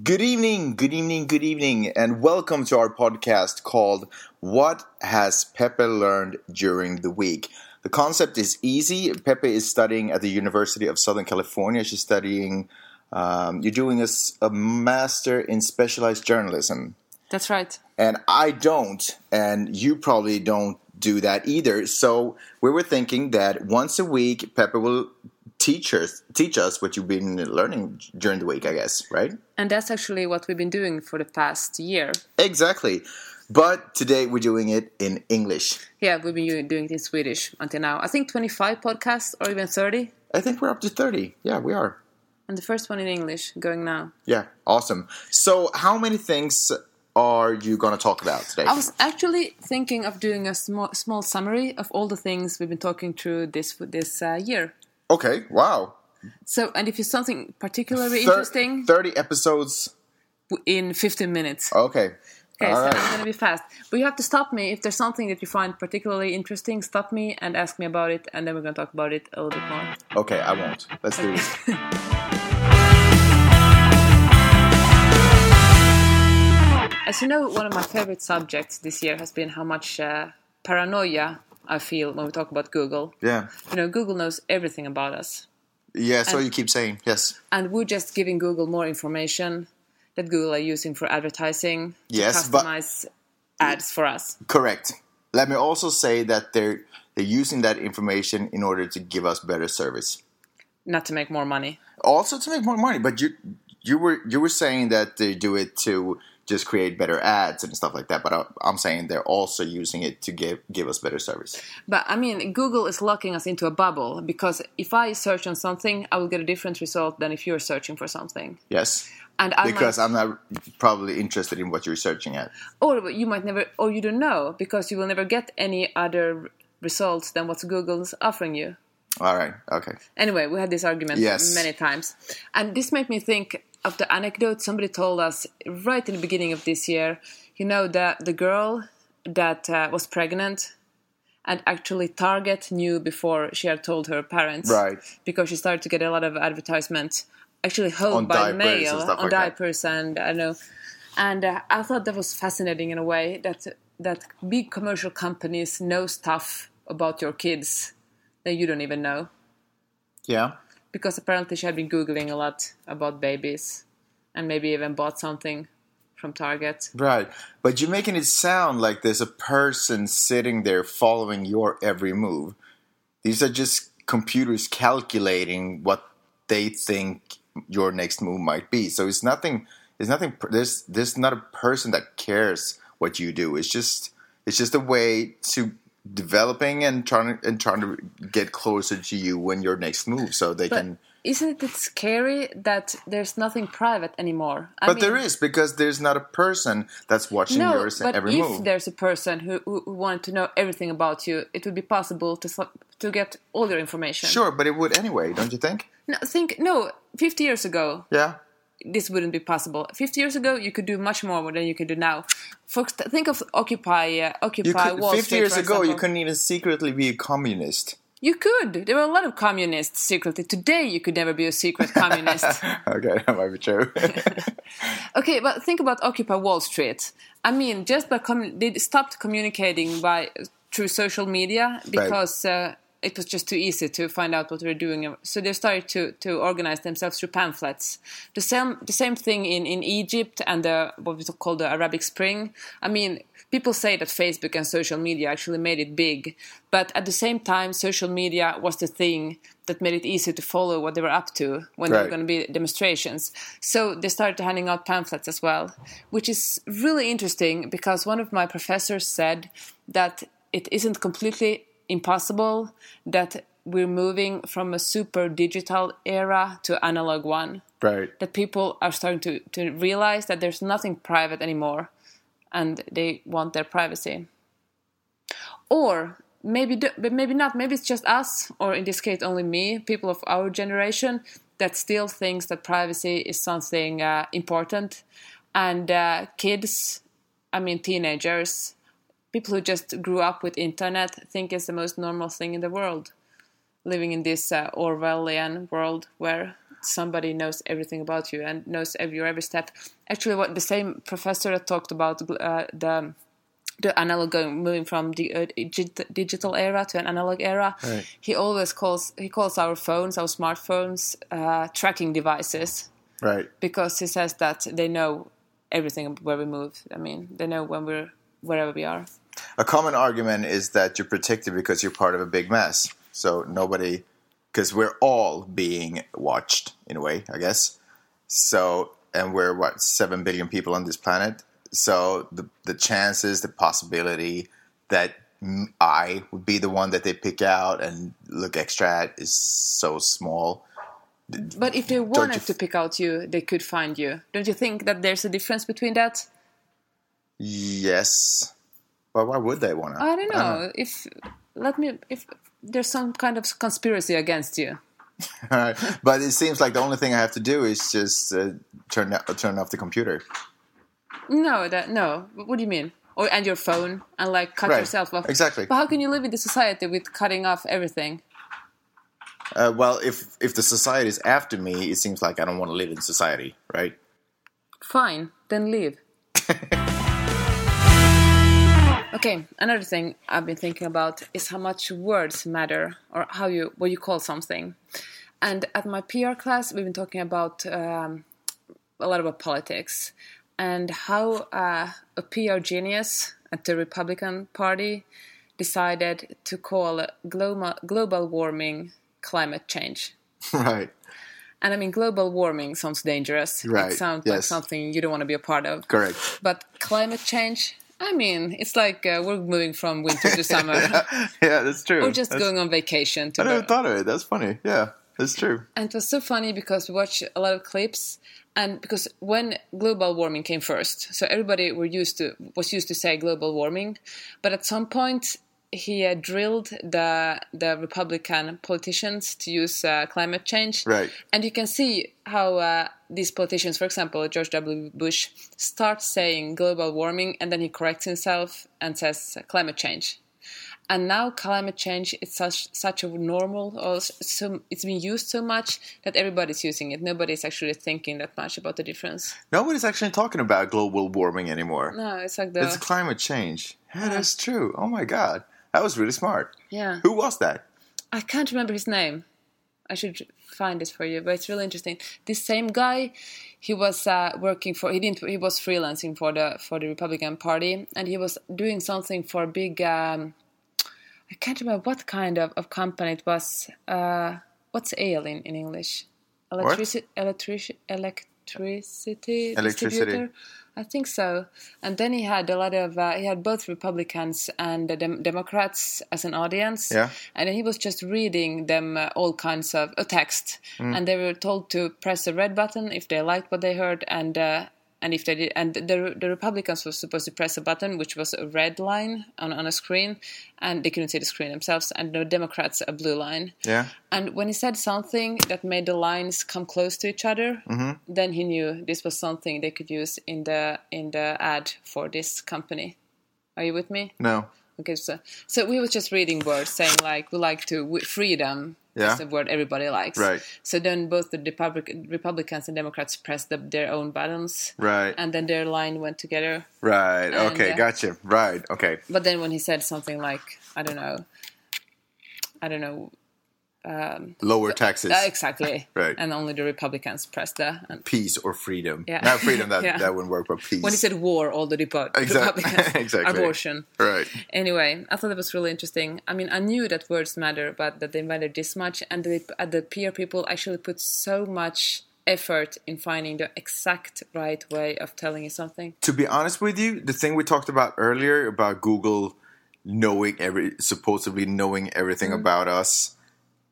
Good evening, good evening, good evening, and welcome to our podcast called What Has Pepe Learned During the Week? The concept is easy. Pepe is studying at the University of Southern California. She's studying, um, you're doing a master in specialized journalism. That's right. And I don't, and you probably don't do that either. So we were thinking that once a week, Pepe will teach us, teach us what you've been learning during the week, I guess, right? And that's actually what we've been doing for the past year. Exactly. But today we're doing it in English. Yeah, we've been doing it in Swedish until now. I think 25 podcasts or even 30. I think we're up to 30. Yeah, we are. And the first one in English going now. Yeah, awesome. So, how many things are you going to talk about today? I was actually thinking of doing a small, small summary of all the things we've been talking through this this uh, year. Okay, wow. So, and if it's something particularly Thir- interesting, 30 episodes. in 15 minutes. Okay. Okay, All so right. I'm to be fast. But you have to stop me. If there's something that you find particularly interesting, stop me and ask me about it, and then we're to talk about it a little bit more. Okay, I won't. Let's do this. As you know, one of my favorite subjects this year has been how much uh, paranoia I feel when we talk about Google. Yeah. You know, Google knows everything about us, Yeah, so And- you keep saying. Yes. and we're just giving Google more information that Google are using for advertising to Yes, but- customize ads for us. Correct. Let me also say that they're they're using that information in order to give us better service. Not to make more money. Also to make more money, but you you were you were saying that they do it to just create better ads and stuff like that, but I, I'm saying they're also using it to give give us better service. But I mean, Google is locking us into a bubble because if I search on something, I will get a different result than if you're searching for something. Yes. And I Because might, I'm not probably interested in what you're searching at. or you might never, or you don't know because you will never get any other results than what Google's offering you. All right. Okay. Anyway, we had this argument Yes. many times, and this made me think of the anecdote somebody told us right in the beginning of this year. You know, the the girl that uh, was pregnant, and actually Target knew before she had told her parents, Right. Because she started to get a lot of advertisements, actually held by and mail on like that. diapers, and I know, and uh, I thought that was fascinating in a way that that big commercial companies know stuff about your kids that you don't even know Yeah. Because apparently she had been googling a lot about babies and maybe even bought something from Target. Right. But you're making it sound like there's a person sitting there following your every move. These are just computers calculating what they think your next move might be. So it's nothing it's nothing there's there's not a person that cares what you do. It's just it's just a way to developing and trying to, and trying to get closer to you when your next move so they But can isn't it scary that there's nothing private anymore? I but mean, there is because there's not a person that's watching no, your but every if move. there's a person who, who who wanted to know everything about you, it would be possible to to get all your information. Sure, but it would anyway, don't you think? No, think no. Fifty years ago, Yeah. This wouldn't be possible. Fifty years ago, you could do much more than you can do now. Folks, think of Occupy, uh, Occupy could, Wall 50 Street. years ago, you couldn't even secretly be a communist. You could. There were a lot of communists secretly. Today, you could never be a secret communist. okay, that might be true. okay, but think about Occupy Wall Street. I mean, just by commu- they stopped communicating by through social media because uh, it was just too easy to find out what they were doing. So they started to to organize themselves through pamphlets. The same the same thing in in Egypt and the what we call the Arabic Spring. I mean. People say that Facebook and social media actually made it big, but at the same time, social media was the thing that made it easy to follow what they were up to when there were going to be demonstrations. So they started handing out pamphlets as well, which is really interesting because one of my professors said that it isn't completely impossible that we're moving from a super digital era to analog one. right. That people are starting to, to realize that there's nothing private anymore and they want their privacy. Or maybe but maybe not maybe it's just us or in this case only me people of our generation that still thinks that privacy is something uh, important and uh, kids i mean teenagers people who just grew up with internet think it's the most normal thing in the world living in this uh, orwellian world where somebody knows everything about you and knows every, your every step. Actually, what the same professor that talked about uh, the the analog going moving from the uh, digital era to an analog era. Right. He always calls he calls our phones, our smartphones, uh, tracking devices Right. because he says that they know everything where we move. I mean, they know when we're wherever we are. A common argument is that you're protected because you're part of a big mess. So nobody, because we're all being watched in a way, I guess. So, and we're what seven billion people on this planet. So the the chances, the possibility that I would be the one that they pick out and look extra at is so small. But if they wanted you to pick out you, they could find you. Don't you think that there's a difference between that? Yes, but why would they want to? I don't know. If let me if there's some kind of conspiracy against you. But it seems like the only thing I have to do is just uh, turn turn off the computer. No, that no. What do you mean? Or and your phone and like cut Right. yourself off. Exactly. But how can you live in the society with cutting off everything? Uh, well, if if the society is after me, it seems like I don't want to live in society, right? Fine, then leave. okay, another thing I've been thinking about is how much words matter, or how you what you call something. And at my PR class, we've been talking about um, a lot about politics and how uh, a PR genius at the Republican Party decided to call global global warming climate change. right. And I mean, global warming sounds dangerous. Right, It sounds like something you don't want to be a part of. Correct. But climate change, I mean, it's like uh, we're moving from winter to summer. yeah, that's true. or just That's- going on vacation to I never thought of it. That's funny. Yeah, that's true. And it was so funny because we watched a lot of clips, and because when global warming came first, so everybody were used to was used to say global warming, but at some point he uh, drilled the the Republican politicians to use uh, climate change, Right. And you can see how uh, these politicians, for example, George W. Bush, start saying global warming, and then he corrects himself and says climate change. And now climate change is such such a normal, or so it's been used so much that everybody's using it. Nobody's actually thinking that much about the difference. Nobody's actually talking about global warming anymore. No, it's like the It's climate change. Yeah, that's true. Oh my god, that was really smart. yeah. Who was that? I can't remember his name. I should find it for you, but it's really interesting. This same guy, he was uh, working for. He didn't. He was freelancing for the for the Republican Party, and he was doing something for a big. Um, I can't remember what kind of, of company it was. Uh, what's ale in, in English? Electricity. Electrici- electricity. Electricity. distributor? I think so. And then he had a lot of. Uh, he had both Republicans and the Dem- Democrats as an audience. Yeah. And he was just reading them uh, all kinds of a text, and they were told to press the red button if they liked what they heard, and uh, and if they did, and the the Republicans were supposed to press a button which was a red line on on a screen, and they couldn't see the screen themselves, and the Democrats a blue line. Yeah. And when he said something that made the lines come close to each other, mm-hmm. then he knew this was something they could use in the in the ad for this company. Are you with me? No. Okay, so so we were just reading words saying like we like to w- freedom. Yeah. is a word everybody likes. Right. So then both the Republic, Republicans and Democrats pressed the, their own buttons, Right. and then their line went together. right. Okay. uh, gotcha. Right. Okay. But then when he said something like I don't know, I don't know, Lower taxes. uh, exactly, Right. and only the Republicans pressed the. And peace or freedom. Yeah. Not freedom. That Yeah. that wouldn't work. But peace. when he said war, all the Repu- Exact- Republicans exactly. abortion. Right. Anyway, I thought it was really interesting. I mean, I knew that words matter, but that they matter this much, and the, uh, the PR people actually put so much effort in finding the exact right way of telling you something. to be honest with you, the thing we talked about earlier about Google knowing every supposedly knowing everything Mm-hmm. about us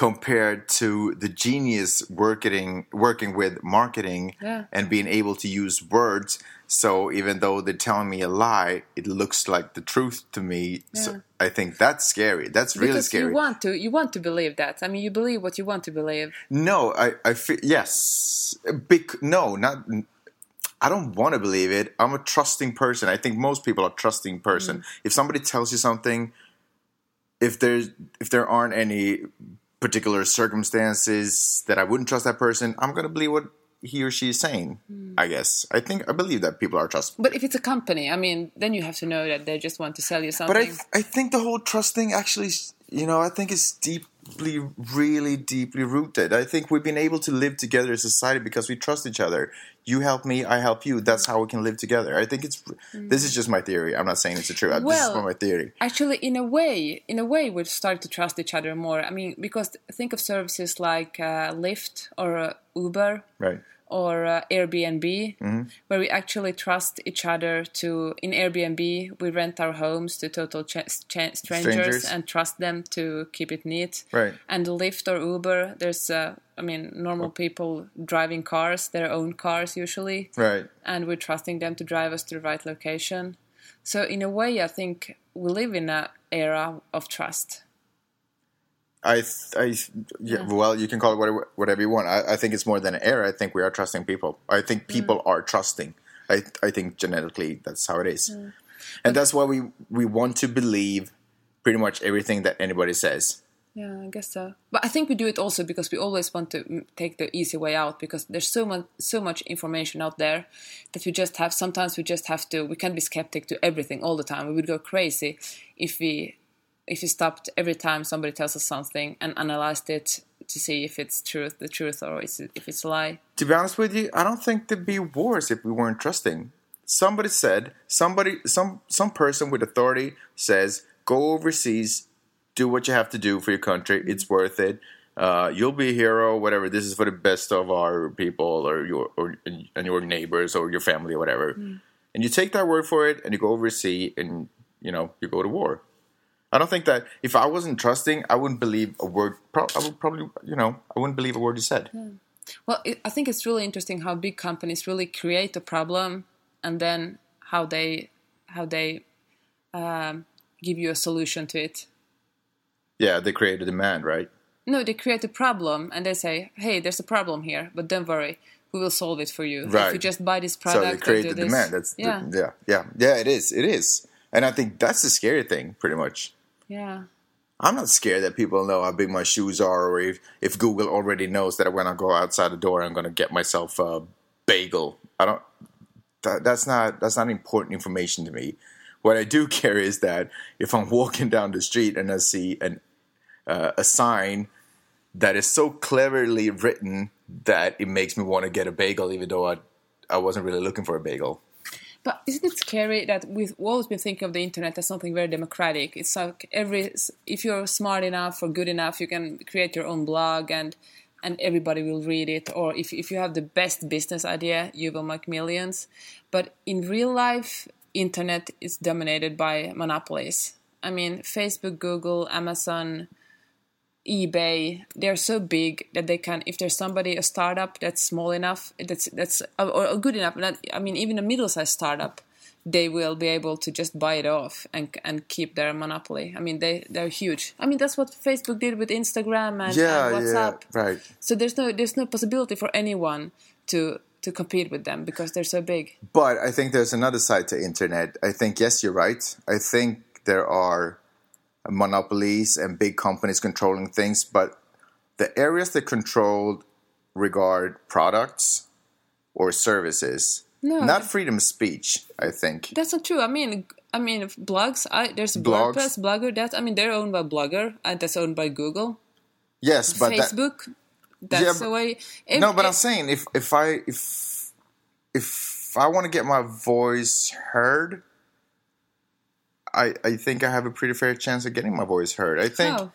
compared to the genius working working with marketing Yeah. and being able to use words so even though they're telling me a lie it looks like the truth to me so i think that's scary that's really because scary you want to, you want to believe that. I mean, you believe what you want to believe. No, I, I feel yes. Bec- no, not. I don't want to believe it. I'm a trusting person. I think most people are trusting person. Mm. If somebody tells you something, if there's if there aren't any particular circumstances that I wouldn't trust that person, I'm going to believe what he or she is saying. Hmm. I guess. I think I believe that people are trustful. But if it's a company, I mean, then you have to know that they just want to sell you something. But I, I think the whole trust thing actually, you know, I think it's deeply, really deeply rooted. I think we've been able to live together as a society because we trust each other. You help me, I help you. That's how we can live together. I think it's. This is just my theory. I'm not saying it's a true. this is my theory. Actually, in a way, in a way, we've started to trust each other more. I mean, because think of services like uh, Lyft or uh, Uber Right. Or uh, Airbnb, Mm-hmm. where we actually trust each other. To in Airbnb, we rent our homes to total ch- ch- strangers, Strangers. and trust them to keep it neat. Right. And Lyft or Uber, there's, uh, I mean, normal people driving cars, their own cars usually Right. and we're trusting them to drive us to the right location. So in a way, I think we live in an era of trust. I, I, yeah, Well, you can call it whatever, whatever you want. I, I think it's more than an error. I think we are trusting people. I think people are trusting. I, I think genetically that's how it is, and that's why we we want to believe pretty much everything that anybody says. Yeah, I guess so. But I think we do it also because we always want to mm, take the easy way out because there's so much so much information out there that we just have. Sometimes we just have to. We can't be skeptic to everything all the time. We would go crazy if we if you stopped every time somebody tells us something and analyzed it to see if it's truth, the truth, or if it's a lie. To be honest with you, I don't think there'd be wars if we weren't trusting. Somebody said, somebody, some some person with authority says, go overseas, do what you have to do for your country. It's worth it. Uh, you'll be a hero. Whatever. This is for the best of our people, or your or and your neighbors, or your family, or whatever. And you take that word for it, and you go overseas, and you know you go to war. I don't think that if I wasn't trusting, I wouldn't believe a word. Pro- I would probably, you know, I wouldn't believe a word you said. Well, it, I think it's really interesting how big companies really create a problem and then how they how they um, give you a solution to it. Yeah, they create a demand, right? No, they create a problem and they say, "Hey, there's a problem here, but don't worry, we will solve it for you. If you just buy this product, So they create the this." demand. That's the- yeah, yeah, yeah, yeah. It is. It is, and I think that's the scary thing. Pretty much, yeah. I'm not scared that people know how big my shoes are, or if if Google already knows that when I go outside the door, I'm going to get myself a bagel. I don't. That, that's not that's not important information to me. What I do care is that if I'm walking down the street and I see an uh, a sign that is so cleverly written that it makes me want to get a bagel, even though I I wasn't really looking for a bagel. But isn't it scary that we've always been thinking of the internet as something very democratic? It's like every if you're smart enough or good enough, you can create your own blog and and everybody will read it. Or if if you have the best business idea, you will make millions. But in real life, internet is dominated by monopolies. I mean, Facebook, Google, Amazon, eBay, they're so big that they can. If there's somebody a startup that's small enough, that's that's or, good enough. Not, I mean, even a middle-sized startup, they will be able to just buy it off and and keep their monopoly. I mean, they they're huge. I mean, that's what Facebook did with Instagram and, Yeah, and WhatsApp. yeah, right. So there's no there's no possibility for anyone to to compete with them because they're so big. But I think there's another side to internet. I think yes, you're right. I think there are monopolies and big companies controlling things, but the areas that control regard products or services, No. not freedom of speech. I think That's not true. I mean, I mean, blogs. I there's Blogs. WordPress, Blogger. That I mean, they're owned by Blogger, and that's owned by Google. yes, but that, Facebook. that's Yeah, the way. If- no, but I'm saying if if I if if I want to get my voice heard, I I think I have a pretty fair chance of getting my voice heard. I think Oh,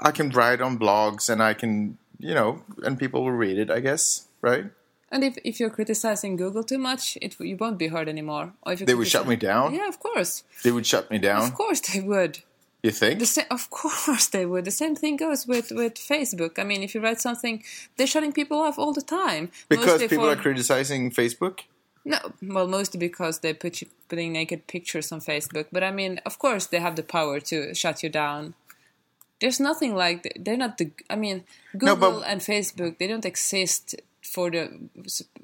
I can write on blogs and I can you know and people will read it. I guess right. and if, if you're criticizing Google too much, it you won't be heard anymore. Or if you They would shut me down. Yeah, of course, They would shut me down. of course they would. You think? The sa- of course they would. The same thing goes with with Facebook. I mean, if you write something, they're shutting people off all the time. because people for- are criticizing Facebook. No, well, mostly because they put you, putting naked pictures on Facebook. But I mean, of course, they have the power to shut you down. There's nothing like they're not the. I mean, Google but- and Facebook they don't exist for the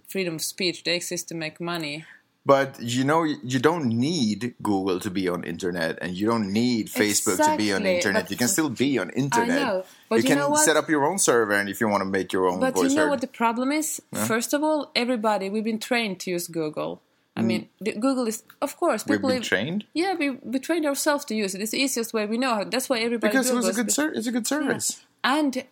freedom of speech. They exist to make money. But you know, you don't need Google to be on internet, and you don't need Facebook to be on internet. but- You can still be on internet. know, but you you can know set up your own server, and if you want to make your own But you know heard. what the problem is? First of all, everybody we've been trained to use Google. I mean, the, Google is of course Mm. We've people. been trained Yeah, we, we trained ourselves to use it. It's the easiest way we know how. That's why everybody because it was a good be- ser- it's a good service. and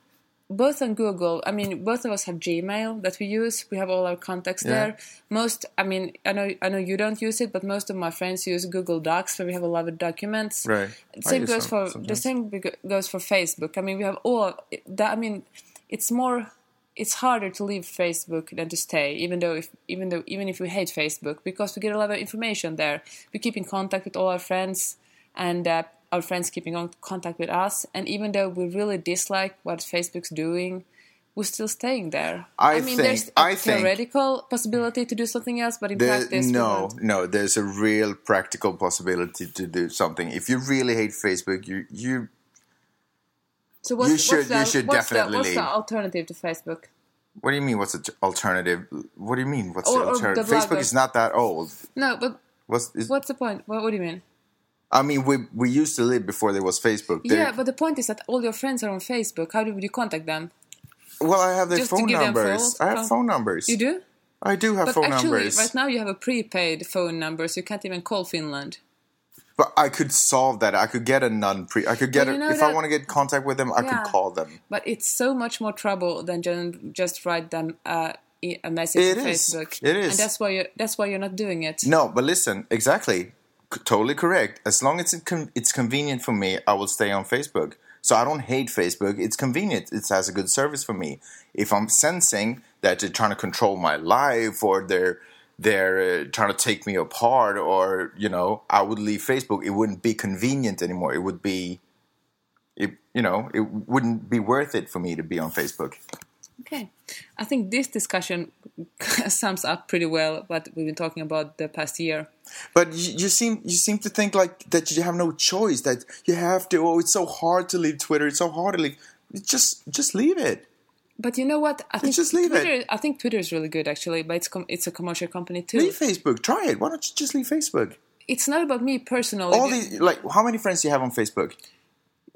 both on Google, I mean, both of us have Gmail that we use. We have all our contacts Yeah. there. Most, I mean, I know, I know you don't use it, but most of my friends use Google Docs, where we have a lot of documents. Right. Same goes for the same goes for Facebook. I mean, we have all that. I mean, it's more. It's harder to leave Facebook than to stay, even though if even though even if we hate Facebook, because we get a lot of information there. We keep in contact with all our friends, and uh, our friends keeping on contact with us. And even though we really dislike what Facebook's doing, we're still staying there. I mean, think- there's a I theoretical possibility to do something else, but in There- practice, no, no. There's a real practical possibility to do something. If you really hate Facebook, you you So what's, You should- what's the, you should what's definitely the, what's the alternative to Facebook? What do you mean? What's the alternative? What do you mean? What's Or- the alternative? Facebook is not that old. No, but What's is, what's the point? What, what do you mean? I mean, we we used to live before there was Facebook. There- Yeah, but the point is that all your friends are on Facebook. How do you contact them? well, I have their just phone numbers. false I have phone- phone numbers. You do? I do have But phone actually, numbers. right now you have a prepaid phone number, so you can't even call Finland. But I could solve that. I could get a non pre. I could get a, you know if I want to get contact with them. I Yeah. could call them. But it's so much more trouble than ju- just write them uh, a message It on is. Facebook. It is. and that's why you that's why you're not doing it. No, but listen, exactly, totally correct. As long as it con- it's convenient for me, I will stay on Facebook. So I don't hate Facebook. It's convenient. It has a good service for me. If I'm sensing that they're trying to control my life or they're they're uh, trying to take me apart, or you know, I would leave Facebook. It wouldn't be convenient anymore. It would be, it you know, it wouldn't be worth it for me to be on Facebook. Okay, I think this discussion sums up pretty well what we've been talking about the past year. But you, you seem you seem to think like that you have no choice. That you have to. Oh, it's so hard to leave Twitter. It's so hard to leave. Just just leave it. But you know what? I think just leave it. Twitter. I think Twitter is really good actually, but it's com- it's a commercial company too. Leave Facebook. Try it. Why don't you just leave Facebook? It's not about me personally. All these like how many friends do you have on Facebook?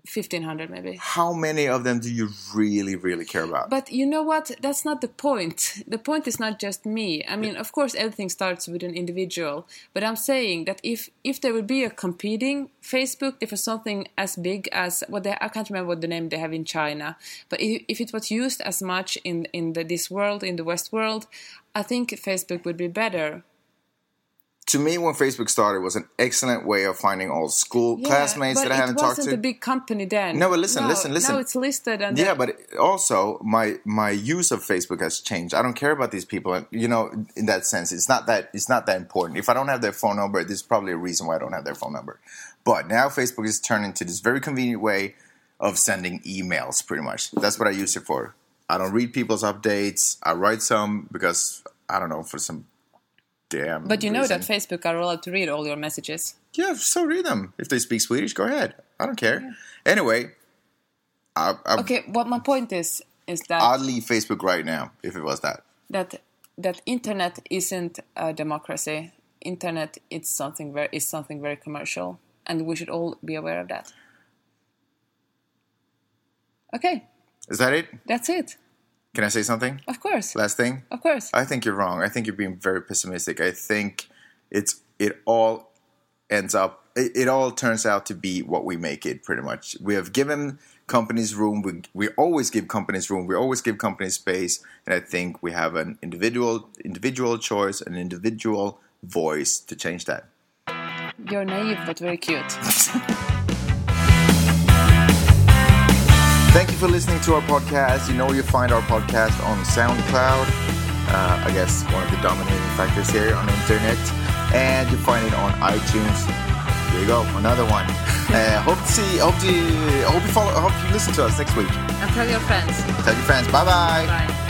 Fifteen hundred maybe. How many of them do you really really care about? But you know what? That's not the point. The point is not just me. I mean, of course, everything starts with an individual. But I'm saying that if if there would be a competing Facebook, if it's something as big as what they, I can't remember what the name they have in China, but if, if it was used as much in in the, this world, in the West world, I think Facebook would be better. To me, when Facebook started, it was an excellent way of finding old school classmates that I haven't talked to. it wasn't a big company then. No, but listen, listen, listen. Now it's listed and Yeah, but also my my use of Facebook has changed. I don't care about these people. You know, in that sense, it's not that it's not that important. If I don't have their phone number, there's probably a reason why I don't have their phone number. But now Facebook is turned into this very convenient way of sending emails. Pretty much, that's what I use it for. I don't read people's updates. I write some because I don't know for some damn. But you know reason. that Facebook are allowed to read all your messages. Yeah, so read them. If they speak Swedish, go ahead. I don't care. Anyway, I, I, Okay, what my point is is that I'd leave Facebook right now if it was that. that that internet isn't a democracy. Internet it's something very is something very commercial, and we should all be aware of that. Okay, Is that it? that's it. Can I say something? Of course, Last thing? of course. I think you're wrong. I think you're being very pessimistic. I think it's it all ends up it, it all turns out to be what we make it pretty much. We have given companies room. We we always give companies room. We always give companies space, and I think we have an individual individual choice, an individual voice to change that. You're naive but very cute. Thank you for listening to our podcast. You know you find our podcast on SoundCloud. Uh, I guess one of the dominating factors here on the internet, and you find it on iTunes. There you go, another one. Uh, hope to see. Hope to. Hope you follow. Hope you listen to us next week. and tell your friends. Tell your friends. Bye bye. Bye.